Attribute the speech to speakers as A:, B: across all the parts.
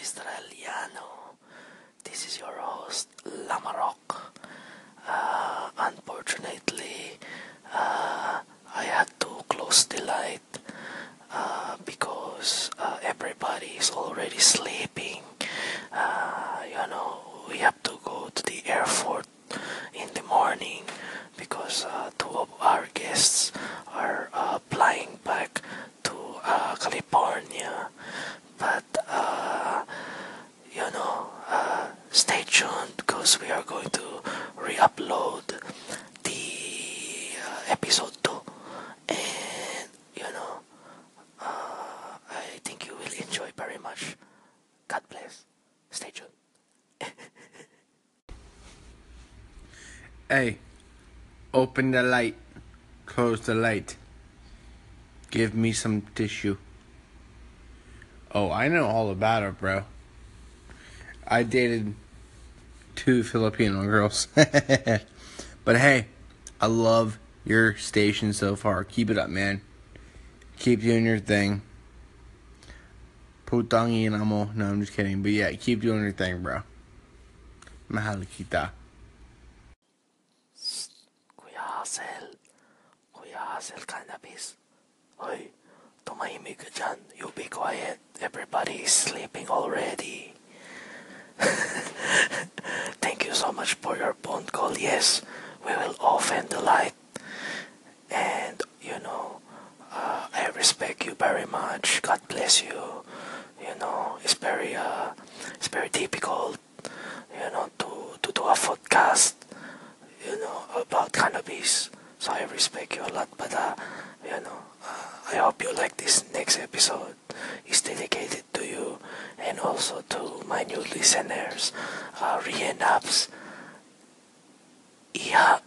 A: Australiano. This is your host, Lamarok. Uh, unfortunately, uh, I had to close the light uh, because uh, everybody is already sleeping. Uh, you know, we have to go to the airport in the morning because uh, two of our guests are uh, flying back to uh, California. But uh, you know, uh, stay tuned because we are going to re-upload the uh, episode two, and you know, uh, I think you will enjoy very much. God bless. Stay tuned.
B: Hey, open the light. Close the light. Give me some tissue. Oh, I know all about it, bro. I dated two Filipino girls. but hey, I love your station so far. Keep it up, man. Keep doing your thing. Putang ina mo. No, I'm just kidding. But yeah, keep doing your thing, bro. Mahal kita.
A: Kuya Hazel. Kuya Hazel Cannabis. Hoy, tumahimik ka dyan. You be quiet. Everybody is sleeping already. Thank you so much for your phone call. Yes, we will open the light. And, you know, uh, I respect you very much. God bless you. You know, it's very, uh, it's very difficult, you know, to, to do a podcast you know, about cannabis. So I respect you a lot, but uh, you know, uh, I hope you like this next episode. It's dedicated to you and also to my new listeners, uh, Rienabs. Iha,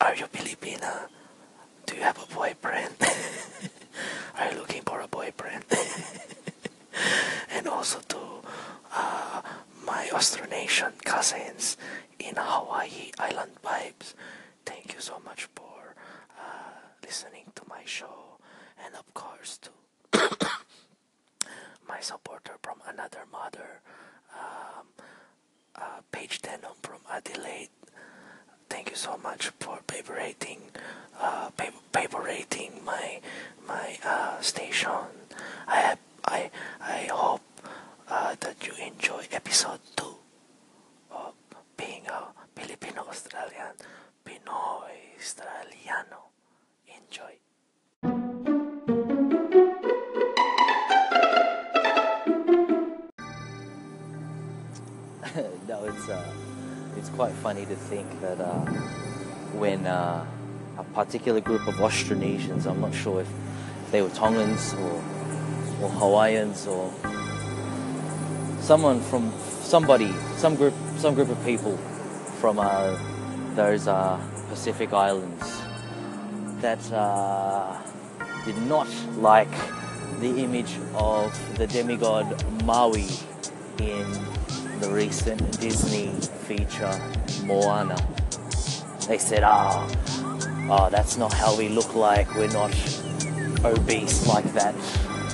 A: are you Filipina? Do you have a boyfriend? are you looking for a boyfriend? and also to uh, my Austronesian cousins in Hawaii Island Vibes. Thank you so much for uh, listening to my show, and of course to my supporter from another mother, um, uh, Paige Denham from Adelaide. Thank you so much for favoriting, uh, my my uh, station. I have, I I hope uh, that you enjoy episode two of being a Filipino Australian, Pinoy Australiano. Enjoy.
C: no, it's uh, it's quite funny to think that uh, when uh, a particular group of Austronesians, I'm not sure if they were Tongans or or Hawaiians or someone from somebody, some group, some group of people from uh, those uh, Pacific islands that uh, did not like the image of the demigod Maui in the recent Disney feature Moana. They said, "Ah, oh, that's not how we look like. We're not obese like that."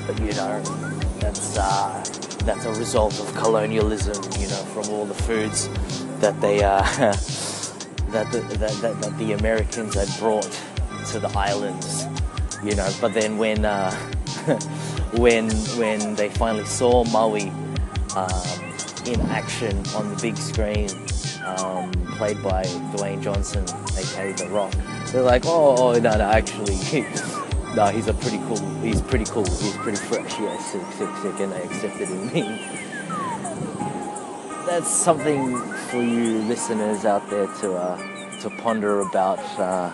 C: But you know, that's uh, that's a result of colonialism. You know, from all the foods that they uh, that, the, that, that that the Americans had brought to the islands. You know, but then when uh, when when they finally saw Maui um, in action on the big screen, um, played by Dwayne Johnson, aka The Rock, they're like, oh, oh no, no, actually, no, he's a pretty cool. He's pretty cool. He's pretty fresh. Yeah, sick, sick, sick, and they accepted him. That's something for you listeners out there to uh, to ponder about. Uh,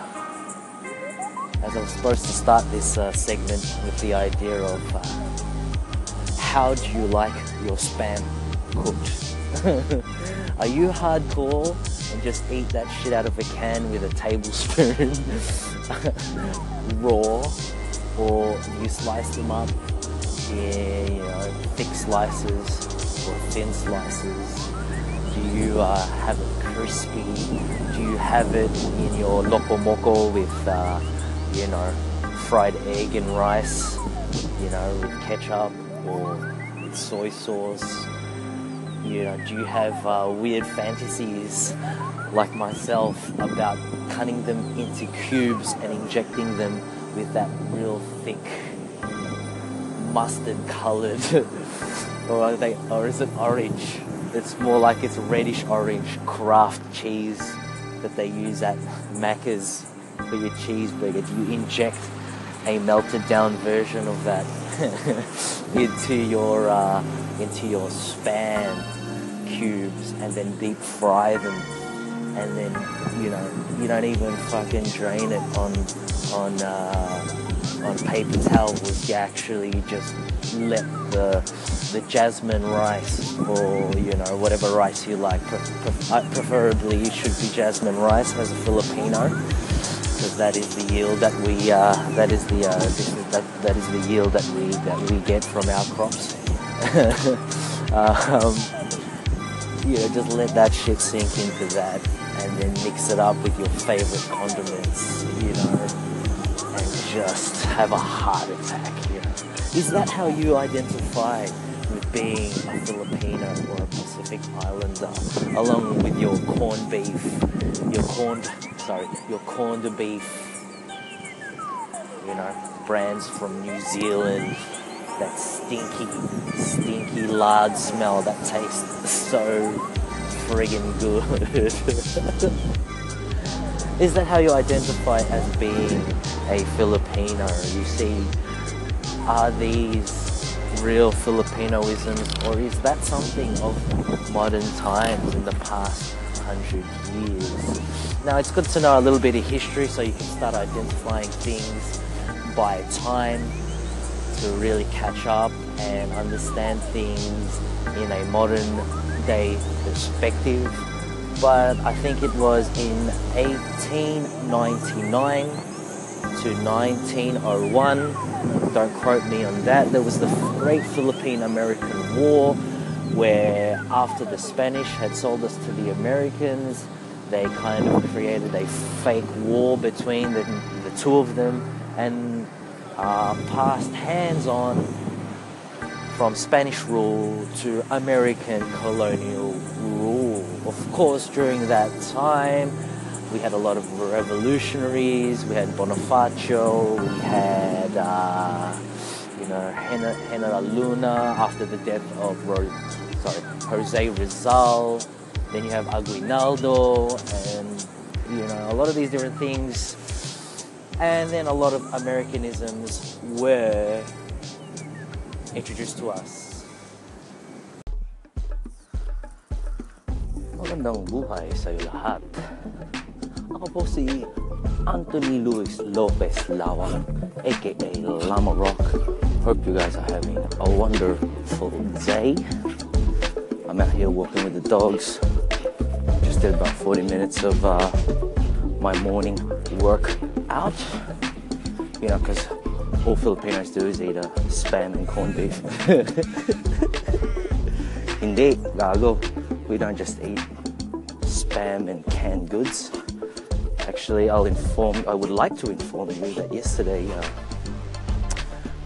C: as I was supposed to start this uh, segment with the idea of uh, how do you like your spam cooked? Are you hardcore and just eat that shit out of a can with a tablespoon raw, or you slice them up in you know thick slices or thin slices? Do you uh, have it crispy? Do you have it in your loco moco with uh, you know fried egg and rice? You know with ketchup or with soy sauce? You know, do you have uh, weird fantasies like myself about cutting them into cubes and injecting them with that real thick mustard coloured, or are they, or is it orange? It's more like it's reddish orange Kraft cheese that they use at Macca's for your cheeseburger. Do you inject a melted down version of that into your uh, into your spam cubes and then deep fry them and then you know you don't even fucking drain it on on uh, on paper towels you actually just let the the jasmine rice or you know whatever rice you like pre- pre- uh, preferably it should be jasmine rice as a Filipino because that is the yield that we uh, that is the uh, is, that, that is the yield that we that we get from our crops. um, you know, just let that shit sink into that, and then mix it up with your favorite condiments. You know, just have a heart attack. Know, is that how you identify? With being a Filipino or a Pacific Islander, along with your corned beef, your corned sorry, your corned beef, you know, brands from New Zealand, that stinky, stinky lard smell that tastes so friggin' good. Is that how you identify as being a Filipino? You see, are these real Filipinoisms or is that something of modern times in the past hundred years? Now it's good to know a little bit of history so you can start identifying things by time to really catch up and understand things in a modern day perspective. But I think it was in 1899 to 1901, don't quote me on that, there was the Great Philippine American War where after the Spanish had sold us to the Americans, they kind of created a fake war between the, the two of them and uh, passed hands on from Spanish rule to American colonial rule. Of course, during that time, we had a lot of revolutionaries. We had Bonifacio. We had, uh, you know, General Luna after the death of Ro- sorry Jose Rizal. Then you have Aguinaldo, and you know a lot of these different things. And then a lot of Americanisms were introduced to us. Magandang buhay sa iyo lahat. Ako po si Anthony Luis Lopez Lawang, aka Lama Rock. Hope you guys are having a wonderful day. I'm out here walking with the dogs. Just did about 40 minutes of uh, my morning workout. You know, because all Filipinos do is eat a spam and corned beef. Indeed, gago. We don't just eat spam and canned goods. Actually, I'll inform. I would like to inform you that yesterday uh,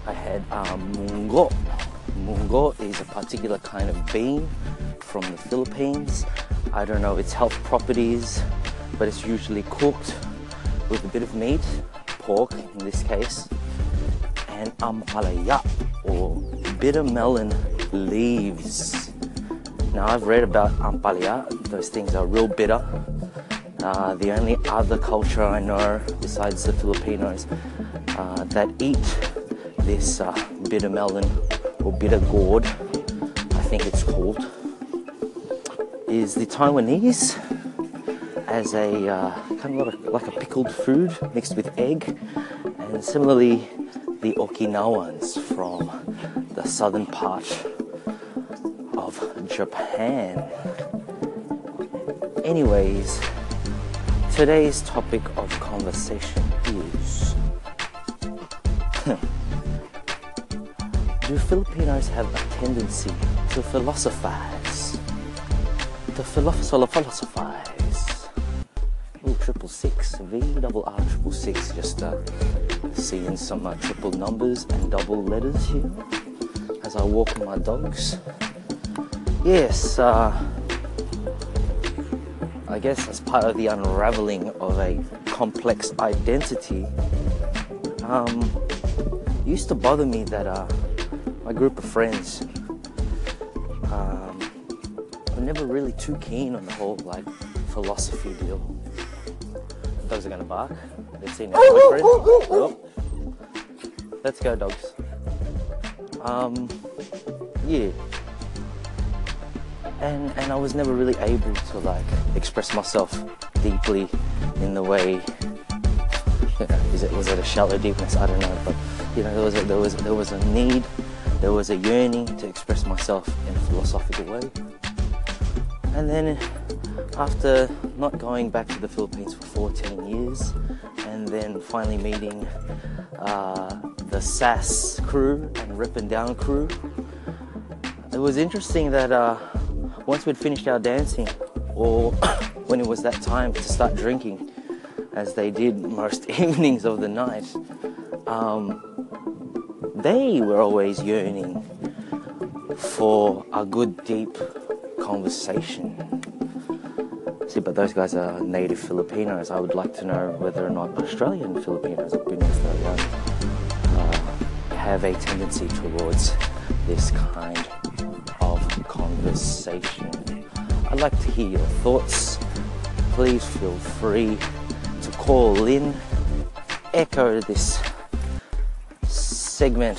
C: I had um, mungo. Mungo is a particular kind of bean from the Philippines. I don't know its health properties, but it's usually cooked with a bit of meat, pork in this case, and ampalaya or bitter melon leaves. Now I've read about ampalaya; those things are real bitter. Uh, the only other culture I know besides the Filipinos uh, that eat this uh, bitter melon or bitter gourd, I think it's called, is the Taiwanese as a uh, kind of like a, like a pickled food mixed with egg, and similarly the Okinawans from the southern part of Japan. Anyways, today's topic of conversation is Do Filipinos have a tendency to philosophize? To philosoph- philosophize? Ooh, triple six, V double R triple six. Just uh, seeing some uh, triple numbers and double letters here. as I walk my dogs. Yes, uh, I guess as part of the unraveling of a complex identity, um, it used to bother me that uh, my group of friends um, were never really too keen on the whole like philosophy deal. Dogs are gonna bark. They've seen their boyfriend. Oh. Let's go, dogs. Um, yeah. And and I was never really able to like express myself deeply in the way. Is it was it a shallow deepness? I don't know, but you know, there was a, there was there was a need, there was a yearning to express myself in a philosophical way. And then after not going back to the Philippines for 14 years, and then finally meeting uh, the SAS crew and Rip and Down crew, it was interesting that uh, once we'd finished our dancing, or when it was that time to start drinking, as they did most evenings of the night, um, they were always yearning for a good, deep conversation. See, but those guys are native Filipinos. I would like to know whether or not Australian Filipinos or Australians uh, have a tendency towards this kind of conversation. I'd like to hear your thoughts. Please feel free to call in, echo this segment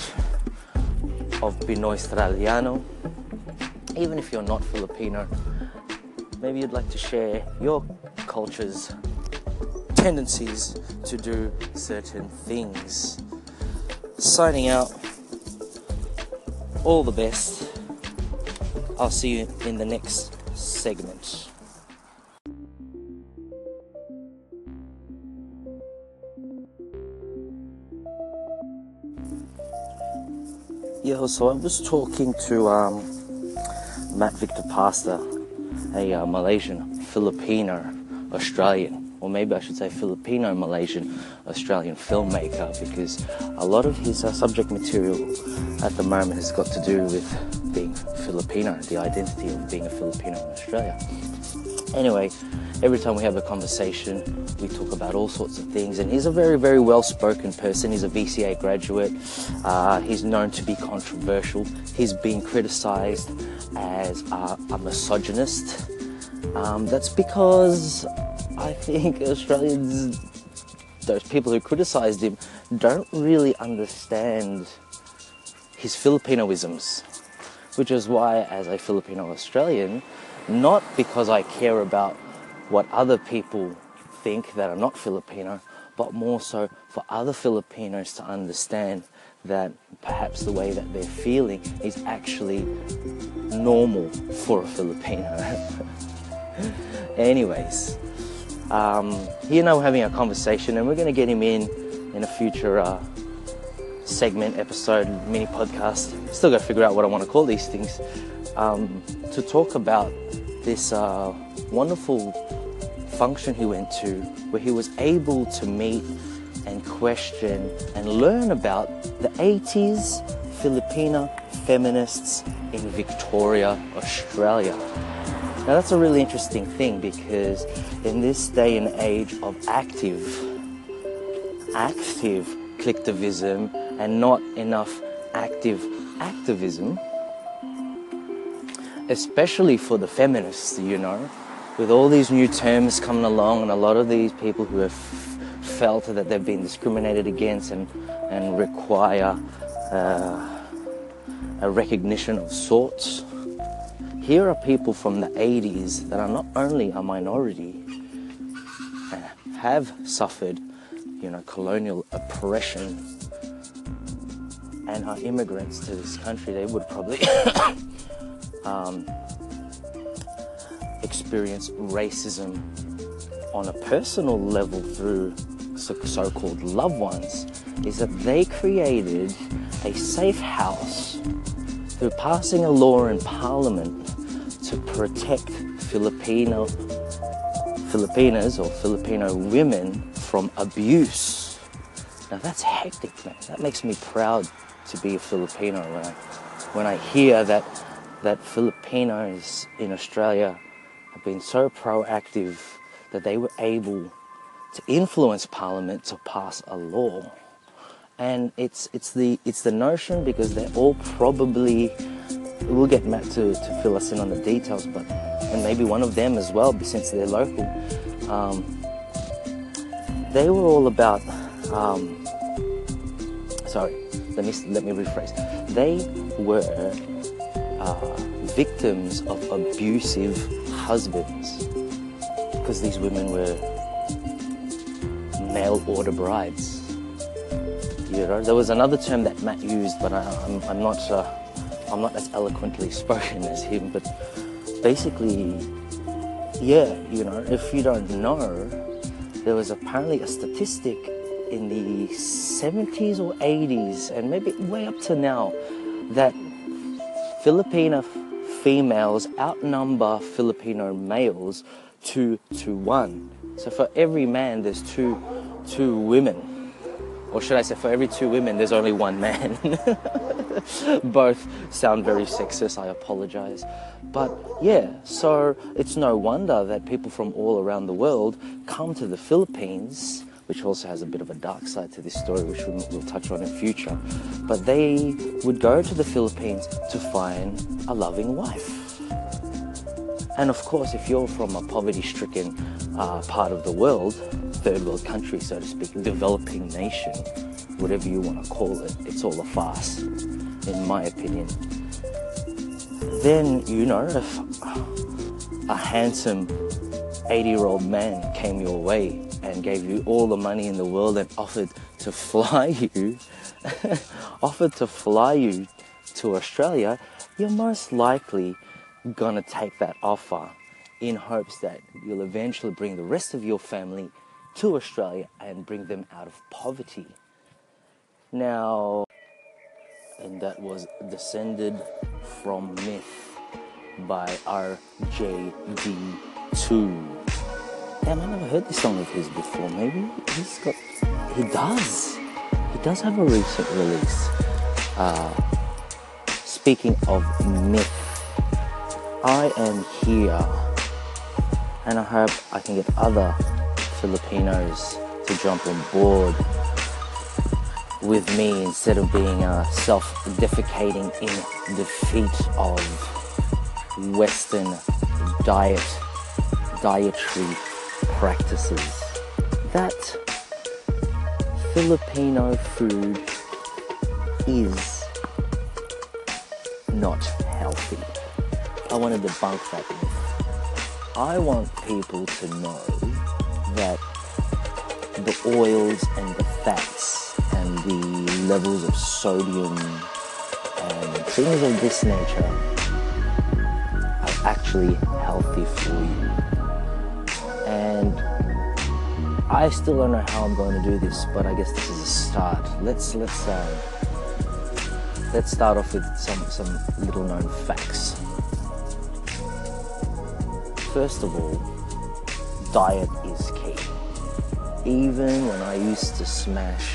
C: of Pinoy Australiano. Even if you're not Filipino, maybe you'd like to share your culture's tendencies to do certain things. Signing out, all the best. I'll see you in the next segment. Yeah, so I was talking to um, Matt Victor Pasta, a uh, Malaysian, Filipino, Australian, or maybe I should say Filipino Malaysian Australian filmmaker, because a lot of his uh, subject material at the moment has got to do with being Filipino, the identity of being a Filipino in Australia. Anyway, every time we have a conversation, we talk about all sorts of things. And he's a very, very well spoken person. He's a VCA graduate. Uh, he's known to be controversial. He's been criticized as a, a misogynist. Um, that's because I think Australians, those people who criticized him, don't really understand his Filipinoisms, which is why, as a Filipino Australian, not because I care about what other people think that are not Filipino, but more so for other Filipinos to understand that perhaps the way that they're feeling is actually normal for a Filipino. Anyways, um, he and I were having a conversation, and we're going to get him in in a future uh, segment, episode, mini podcast. Still got to figure out what I want to call these things. Um, to talk about this uh, wonderful function he went to where he was able to meet and question and learn about the 80s Filipina feminists in Victoria, Australia. Now that's a really interesting thing because in this day and age of active, active collectivism and not enough active activism, especially for the feminists, you know, with all these new terms coming along and a lot of these people who have felt that they've been discriminated against and, and require uh, a recognition of sorts. Here are people from the 80s that are not only a minority and have suffered, you know, colonial oppression and are immigrants to this country. They would probably um, experience racism on a personal level through so called loved ones is that they created a safe house through passing a law in parliament to protect Filipino Filipinas or Filipino women from abuse. Now that's hectic, man. That makes me proud to be a Filipino when I when I hear that that Filipinos in Australia have been so proactive that they were able to influence Parliament to pass a law. And it's it's the it's the notion because they're all probably we'll get Matt to, to fill us in on the details, but and maybe one of them as well, since they're local. Um, they were all about. Um, sorry, let me let me rephrase. They were uh, victims of abusive husbands because these women were mail order brides. You know, there was another term that Matt used, but I, am not uh, I'm not as eloquently spoken as him. But basically, yeah, you know, if you don't know, there was apparently a statistic in the 70s or 80s, and maybe way up to now, that Filipino females outnumber Filipino males two to one. So for every man, there's two two women, or should I say, for every two women, there's only one man. Both sound very sexist. I apologize, but yeah. So it's no wonder that people from all around the world come to the Philippines which also has a bit of a dark side to this story, which we'll, we'll, touch on in future. But they would go to the Philippines to find a loving wife. And of course, if you're from a poverty stricken uh, part of the world, third world country, so to speak, developing nation, whatever you want to call it, it's all a farce, in my opinion. Then, you know, if a handsome 80 year old man came your way and gave you all the money in the world and offered to fly you, offered to fly you to Australia, you're most likely gonna take that offer in hopes that you'll eventually bring the rest of your family to Australia and bring them out of poverty. Now, and that was descended from myth by RJD2. Damn, I never heard this song of his before. Maybe he's got. He does. He does have a recent release. Uh, speaking of myth I am here and I hope I can get other Filipinos to jump on board with me instead of being uh, self defecating in defeat of Western diet, dietary practices. That Filipino food is not healthy. I want to debunk that myth. I want people to know that the oils and the fats and the levels of sodium and things of this nature are actually healthy for you. I still don't know how I'm going to do this, but I guess this is a start. Let's let's uh, let's start off with some some little known facts first of all, diet is key. Even when I used to smash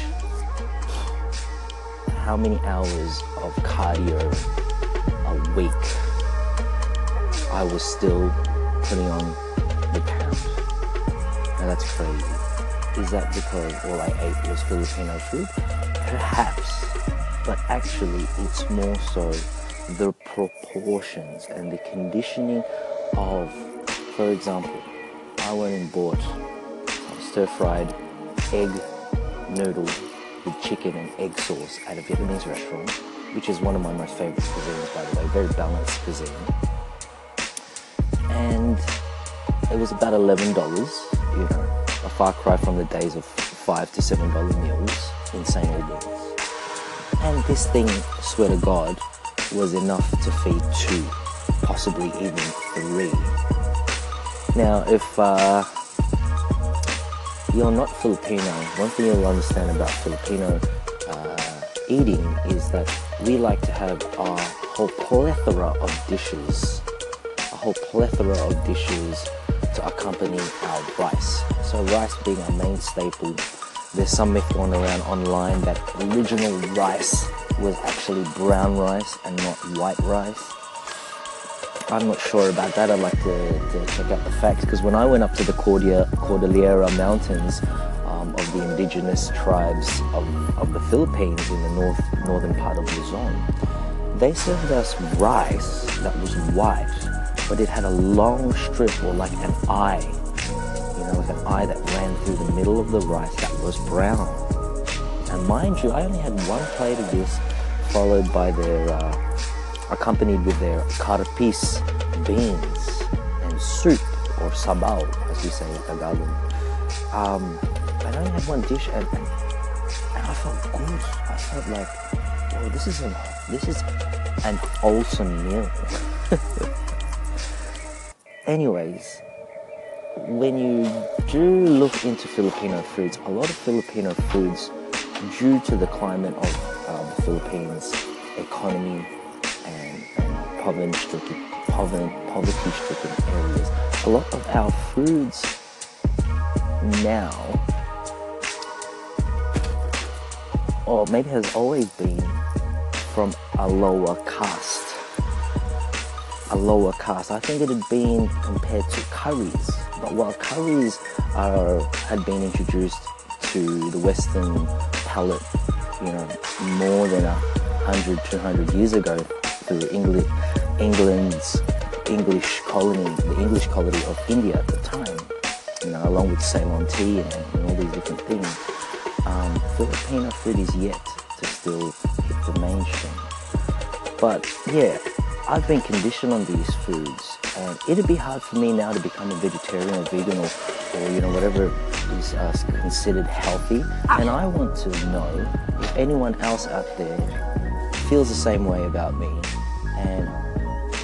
C: how many hours of cardio a week, I was still putting on the pound. Now that's crazy. Is that because all I ate was Filipino food? Perhaps. But actually, it's more so the proportions and the conditioning of for example, I went and bought stir fried egg noodle with chicken and egg sauce at a Vietnamese restaurant, which is one of my most favorite cuisines, by the way, very balanced cuisine. And it was about $11, you know, a far cry from the days of 5 to $7 meals in St. Albans. And this thing, swear to God, was enough to feed two, possibly even three now, if uh, you're not Filipino, one thing you'll understand about Filipino uh, eating is that we like to have a whole plethora of dishes, a whole plethora of dishes to accompany our rice. So rice being our main staple, there's some myth going around online that original rice was actually brown rice and not white rice. I'm not sure about that. I'd like to, to check out the facts because when I went up to the Cordillera, Mountains um, of the indigenous tribes of, of the Philippines in the north northern part of Luzon, they served us rice that was white, but it had a long strip or like an eye, you know, like an eye that ran through the middle of the rice that was brown. And mind you, I only had one plate of this, followed by their, uh, accompanied with their carpis beans and soup, or sabaw, as we say in Tagalog. Um, I only had one dish, and, and, and I felt good. I felt like, oh, this is an this is an awesome meal. Anyways, when you do look into Filipino foods, a lot of Filipino foods, due to the climate of the Philippines, economy, and, and poverty-stricken, poverty-stricken areas, a lot of our foods now, or maybe has always been, from a lower caste. A lower caste. I think it had been compared to curries, but while curries are, had been introduced to the Western palate, you know, more than a hundred, two hundred years ago through England, England's English colony, the English colony of India at the time, you know, along with Ceylon tea and, and all these different things. Um, Filipino food is yet to still hit the mainstream. But yeah, I've been conditioned on these foods, and it'd be hard for me now to become a vegetarian or vegan or, or you know whatever is uh, considered healthy. And I want to know if anyone else out there feels the same way about me and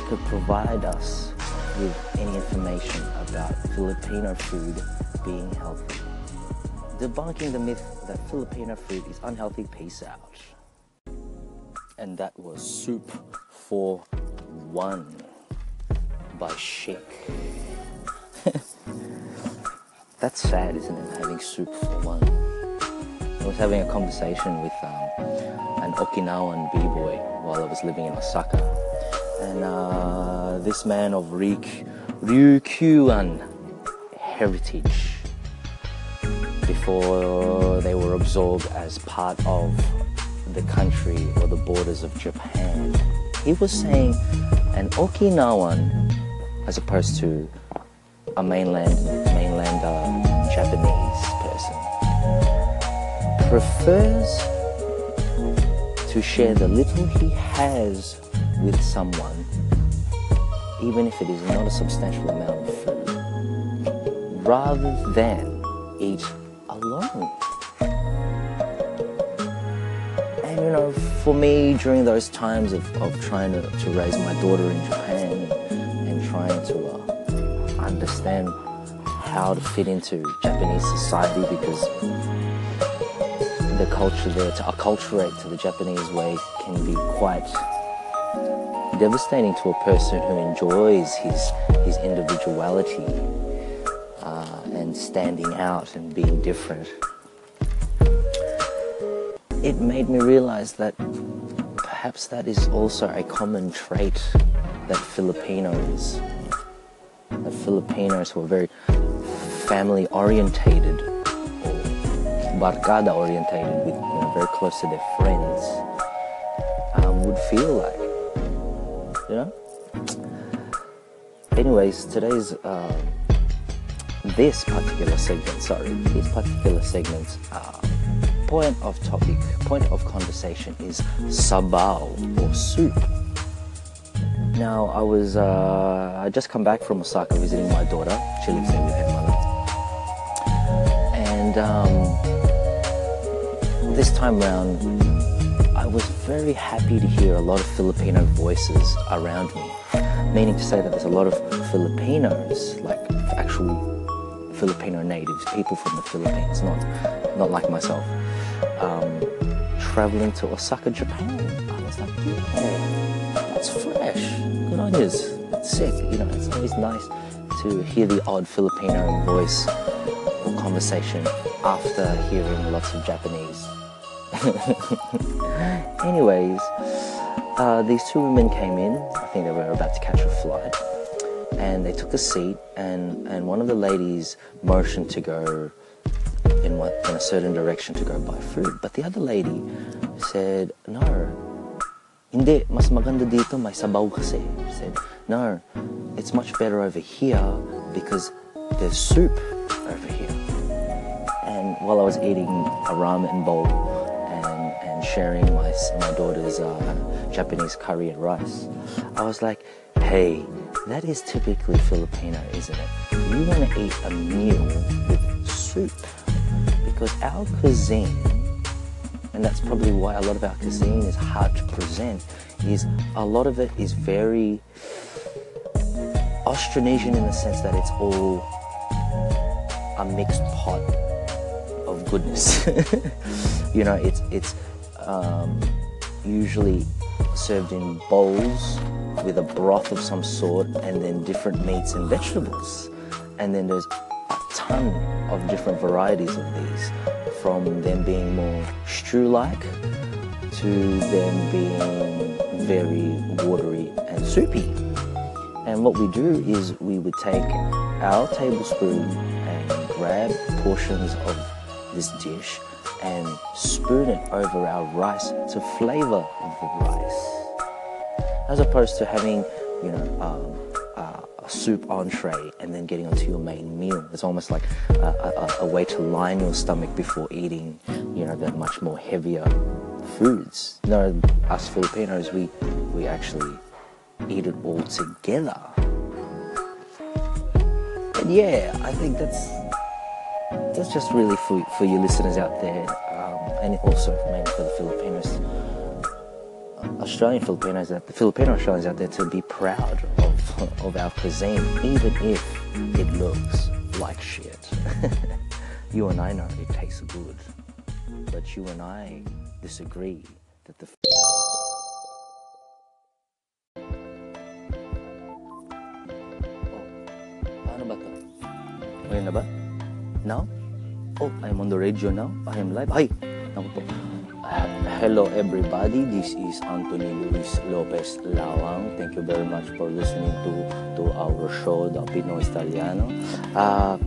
C: could provide us with any information about Filipino food being healthy. Debunking the myth that Filipino food is unhealthy, peace out. And that was Soup for One by Chic. That's sad, isn't it? Having soup for one. I was having a conversation with um, an Okinawan b-boy while I was living in Osaka. And uh, this man of Rik, Ryukyuan heritage before they were absorbed as part of the country or the borders of Japan. He was saying an Okinawan, as opposed to a mainland mainland uh, Japanese person, prefers to share the little he has with someone, even if it is not a substantial amount of food, rather than eat alone. You know, for me, during those times of, of trying to, to raise my daughter in Japan and, trying to uh, understand how to fit into Japanese society because the culture there, to acculturate to the Japanese way can be quite devastating to a person who enjoys his, his individuality uh, and standing out and being different. It made me realize that perhaps that is also a common trait that Filipinos, that Filipinos who are very family orientated or barkada orientated, with you know, very close to their friends, um, would feel like. You know. Anyways, today's uh, this particular segment, sorry, this particular segment's uh, point of topic, point of conversation is sabaw or soup. Now, I was, uh, I just come back from Osaka visiting my daughter. She lives there with her mother. And um, this time round, I was very happy to hear a lot of Filipino voices around me. Meaning to say that there's a lot of Filipinos, like actual Filipino natives, people from the Philippines, not, not like myself, um, traveling to Osaka, Japan. I was like, yeah, that's fresh. Good on you. Sick. You know, it's always nice to hear the odd Filipino voice or conversation after hearing lots of Japanese. Anyways, uh, these two women came in. I think they were about to catch a flight, and they took a seat. And, and one of the ladies motioned to go in in a certain direction to go buy food, but the other lady said, "No, hindi. Mas maganda dito. May sabaw kasi." Said, "No, it's much better over here because there's soup over here." And while I was eating a ramen bowl and, and sharing my, my daughter's uh, Japanese curry and rice, I was like, hey, that is typically Filipino, isn't it? You want to eat a meal with soup because our cuisine, and that's probably why a lot of our cuisine is hard to present, is a lot of it is very Austronesian in the sense that it's all a mixed pot of goodness. you know, it's it's um, usually served in bowls with a broth of some sort, and then different meats and vegetables, and then there's ton of different varieties of these, from them being more stew-like to them being very watery and soupy. And what we do is we would take our tablespoon and grab portions of this dish and spoon it over our rice to flavor the rice. As opposed to having, you know, um, soup entree and then getting onto your main meal. It's almost like a, a, a way to line your stomach before eating, you know, the much more heavier foods. You know, us Filipinos, we, we actually eat it all together. And yeah, I think that's that's just really for, for you listeners out there, um, and also mainly for the Filipinos, Australian Filipinos, the Filipino Australians out there to be proud of, our cuisine, even if it looks like shit. you and I know it tastes good, but you and I disagree that the Paano ba to? Na ba? Now? Oh, I'm on the radio now. I am live. Ay! Naku po. Hello everybody, this is Anthony Luis Lopez Lawang. Thank you very much for listening to, to our show, The Pinoy Italiano. Uh,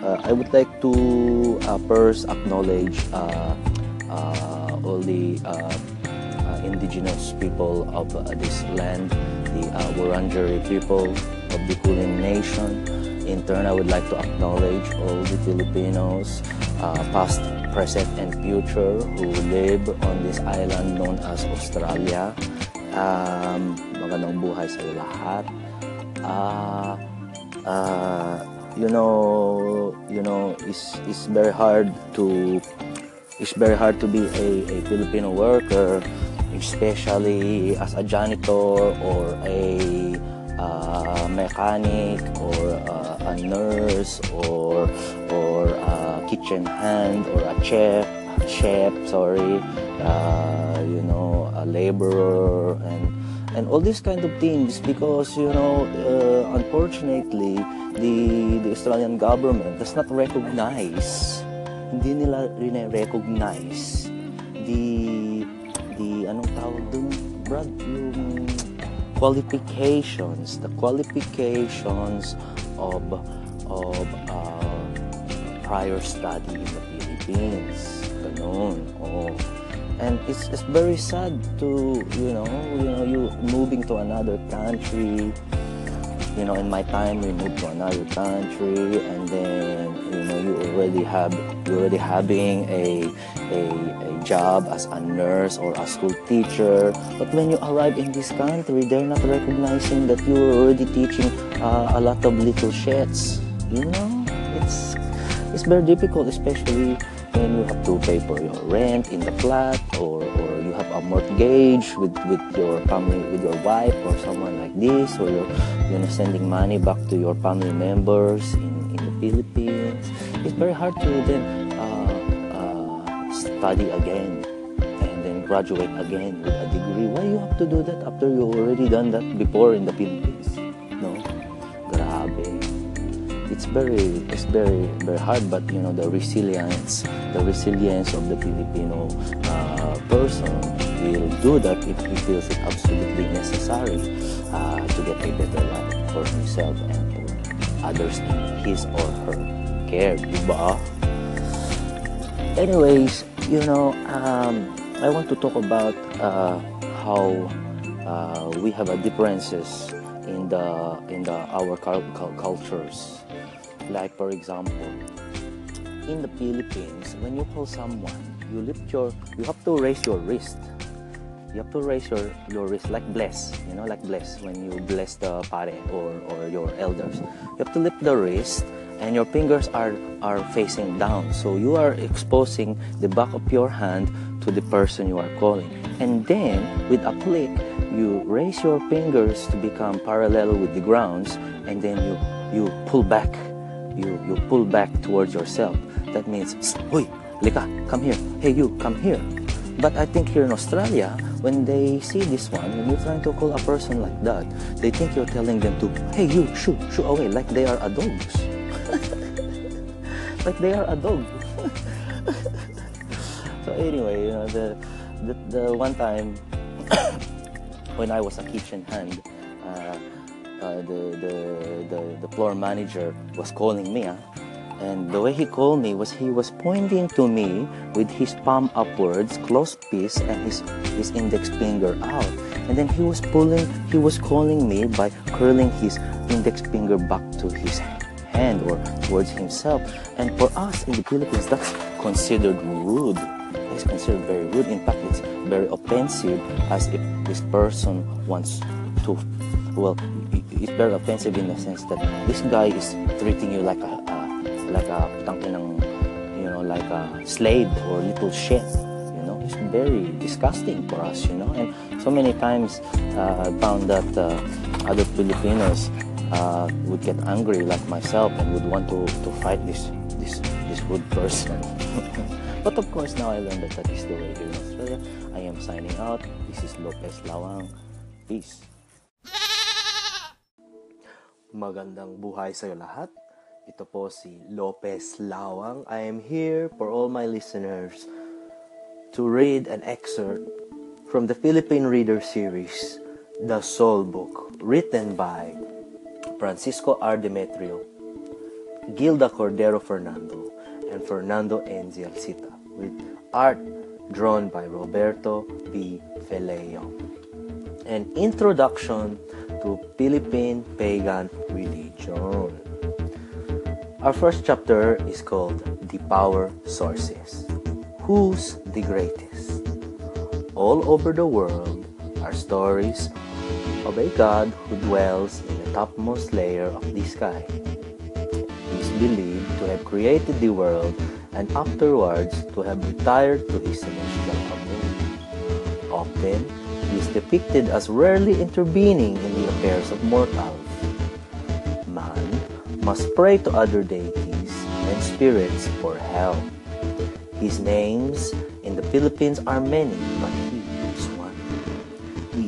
C: uh, I would like to uh, first acknowledge uh, uh, all the uh, indigenous people of this land, the Wurundjeri people of the Kulin Nation. In turn, I would like to acknowledge all the Filipinos, past, present, and future, who live on this island known as Australia. Um, magandang buhay sa lahat. Uh, uh, you know, you know, it's, it's very hard to it's very hard to be a, a Filipino worker, especially as a janitor or a uh, mechanic or uh, a nurse or or a kitchen hand or a chef, chef, sorry, uh, you know, a laborer and and all these kind of things because you know uh, unfortunately the the Australian government does not recognize hindi nila recognize the the anong tawag dun? Brad qualifications the qualifications of of uh, prior study in the Philippines. Ganun oh. And it's it's very sad to you know you know you moving to another country. You know in my time we moved to another country and then you know you already have you already having a, a a job as a nurse or a school teacher. But when you arrive in this country they're not recognizing that you were already teaching uh, a lot of little shits. You know it's it's very difficult especially when you have to pay for your rent in the flat or, or you have a mortgage with, with your family with your wife or someone like this or you're you know sending money back to your family members in, in the Philippines. It's very hard to then study again and then graduate again with a degree. Why you have to do that after you already done that before in the Philippines? No? Grabe. It's very it's very very hard but you know the resilience the resilience of the filipino uh, person will do that if he feels it absolutely necessary uh, to get a better life for himself and for others in his or her care, diba? Anyways, you know, um, I want to talk about uh, how uh, we have a differences in the in the our cul- cul- cultures. Like for example, in the Philippines, when you call someone, you lift your, you have to raise your wrist. You have to raise your, your wrist like bless, you know, like bless when you bless the pare or, or your elders. You have to lift the wrist and your fingers are, are facing down. So you are exposing the back of your hand to the person you are calling. And then with a click, you raise your fingers to become parallel with the grounds and then you, you pull back. You, you pull back towards yourself. That means, Hoy, Lika, come here. Hey, you, come here. But I think here in Australia, when they see this one, when you're trying to call a person like that, they think you're telling them to, hey, you, shoo, shoo away, like they are a dogs. like they are a dog. so anyway, you know, the, the, the one time when I was a kitchen hand, uh, uh, the, the, the, the floor manager was calling me, huh? and the way he called me was he was pointing to me with his palm upwards, closed fist, and his, his index finger out. And then he was pulling, he was calling me by curling his index finger back to his hand or towards himself. And for us in the Philippines, that's considered rude. It's considered very rude. In fact, it's very offensive as if this person wants to, well, it's very offensive in the sense that this guy is treating you like a, like a you know, like a slave or little shit. You know, it's very disgusting for us. You know, and so many times uh, I found that uh, other Filipinos uh, would get angry like myself and would want to, to fight this this this rude person. but of course, now I learned that that is the way here in Australia. I am signing out. This is Lopez Lawang. Peace.
D: Magandang buhay sa'yo lahat. Ito po si Lopez Lawang. I am here for all my listeners to read an excerpt from the Philippine Reader series, The Soul Book, written by Francisco R. Demetrio, Gilda Cordero Fernando, and Fernando N. Zialcita, with art drawn by Roberto B. Feleo. An introduction to Philippine pagan religion. Our first chapter is called The Power Sources. Who's the greatest? All over the world are stories a God who dwells in the topmost layer of the sky. He is believed to have created the world and afterwards to have retired to his celestial abode. Often, he is depicted as rarely intervening in the affairs of mortals. Man must pray to other deities and spirits for help. His names in the Philippines are many, but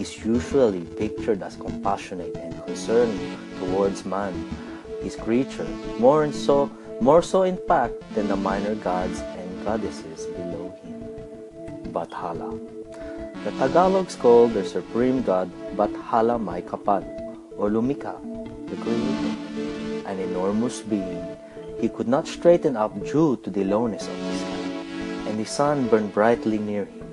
D: is usually pictured as compassionate and concerned towards man, his creature, more so more so in fact than the minor gods and goddesses below him. Bathala. The Tagalogs call their supreme god Bathala May or Lumika, the creator. An enormous being, he could not straighten up due to the lowness of the sky, and the sun burned brightly near him.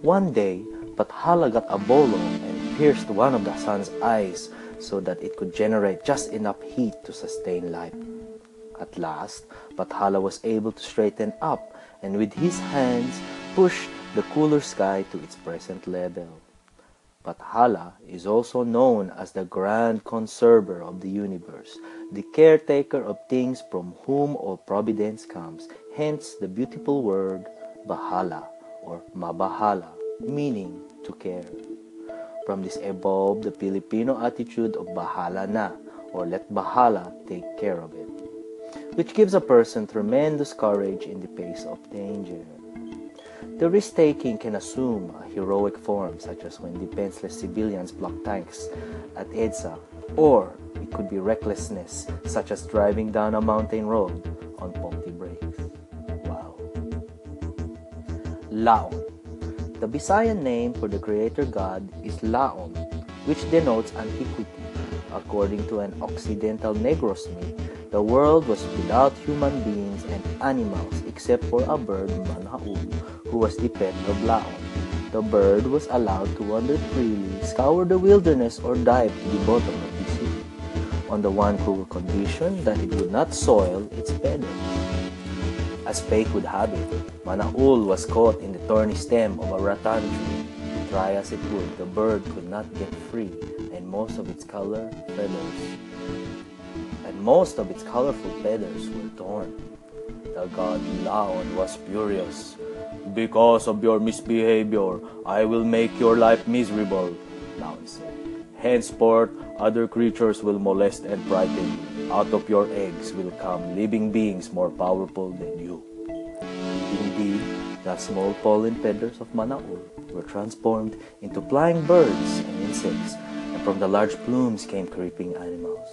D: One day, Bathala got a bolo and pierced one of the sun's eyes so that it could generate just enough heat to sustain life. At last, Bathala was able to straighten up and with his hands push the cooler sky to its present level. Bathala is also known as the grand conserver of the universe, the caretaker of things from whom all providence comes, hence the beautiful word Bahala or Mabahala, meaning to care. From this evolved the Filipino attitude of Bahala na, or let Bahala take care of it, which gives a person tremendous courage in the face of danger. The risk taking can assume a heroic form, such as when defenseless civilians block tanks at EDSA, or it could be recklessness, such as driving down a mountain road on faulty brakes. Wow. Laon.
C: The Visayan name for the creator god is Laon, which denotes antiquity. According to an Occidental Negros myth, the world was without human beings and animals except for a bird, Manaul, who was the pet of Laon. The bird was allowed to wander freely, scour the wilderness, or dive to the bottom of the sea, on the one cruel condition that it would not soil its feathers. As fate would have it, Manaul was caught in the thorny stem of a rattan tree. Try as it would, the bird could not get free, and most of its color feathers and most of its colorful feathers were torn. The god Laon was furious. Because of your misbehavior, I will make your life miserable, Laon said. Henceforth, other creatures will molest and frighten you. Out of your eggs will come living beings more powerful than you. Indeed, the small pollen feathers of Manaul were transformed into flying birds and insects, and from the large plumes came creeping animals.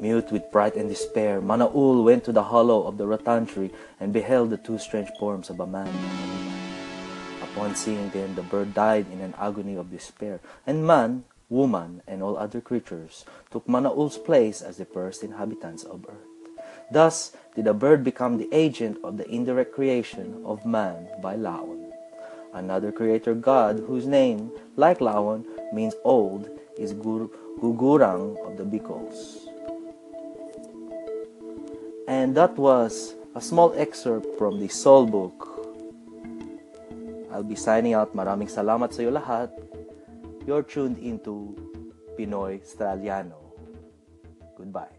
C: Mute with fright and despair, Manaul went to the hollow of the rattan tree and beheld the two strange forms of a man and a woman. Upon seeing them, the bird died in an agony of despair, and man, woman, and all other creatures took Manaul's place as the first inhabitants of earth. Thus did a bird become the agent of the indirect creation of man by Laon. Another creator god, whose name, like Laon, means old, is Gur- Gugurang of the Bicols. And that was a small excerpt from the Soul Book. I'll be signing out. Maraming salamat sa iyo lahat. You're tuned into Pinoy Straliano. Goodbye.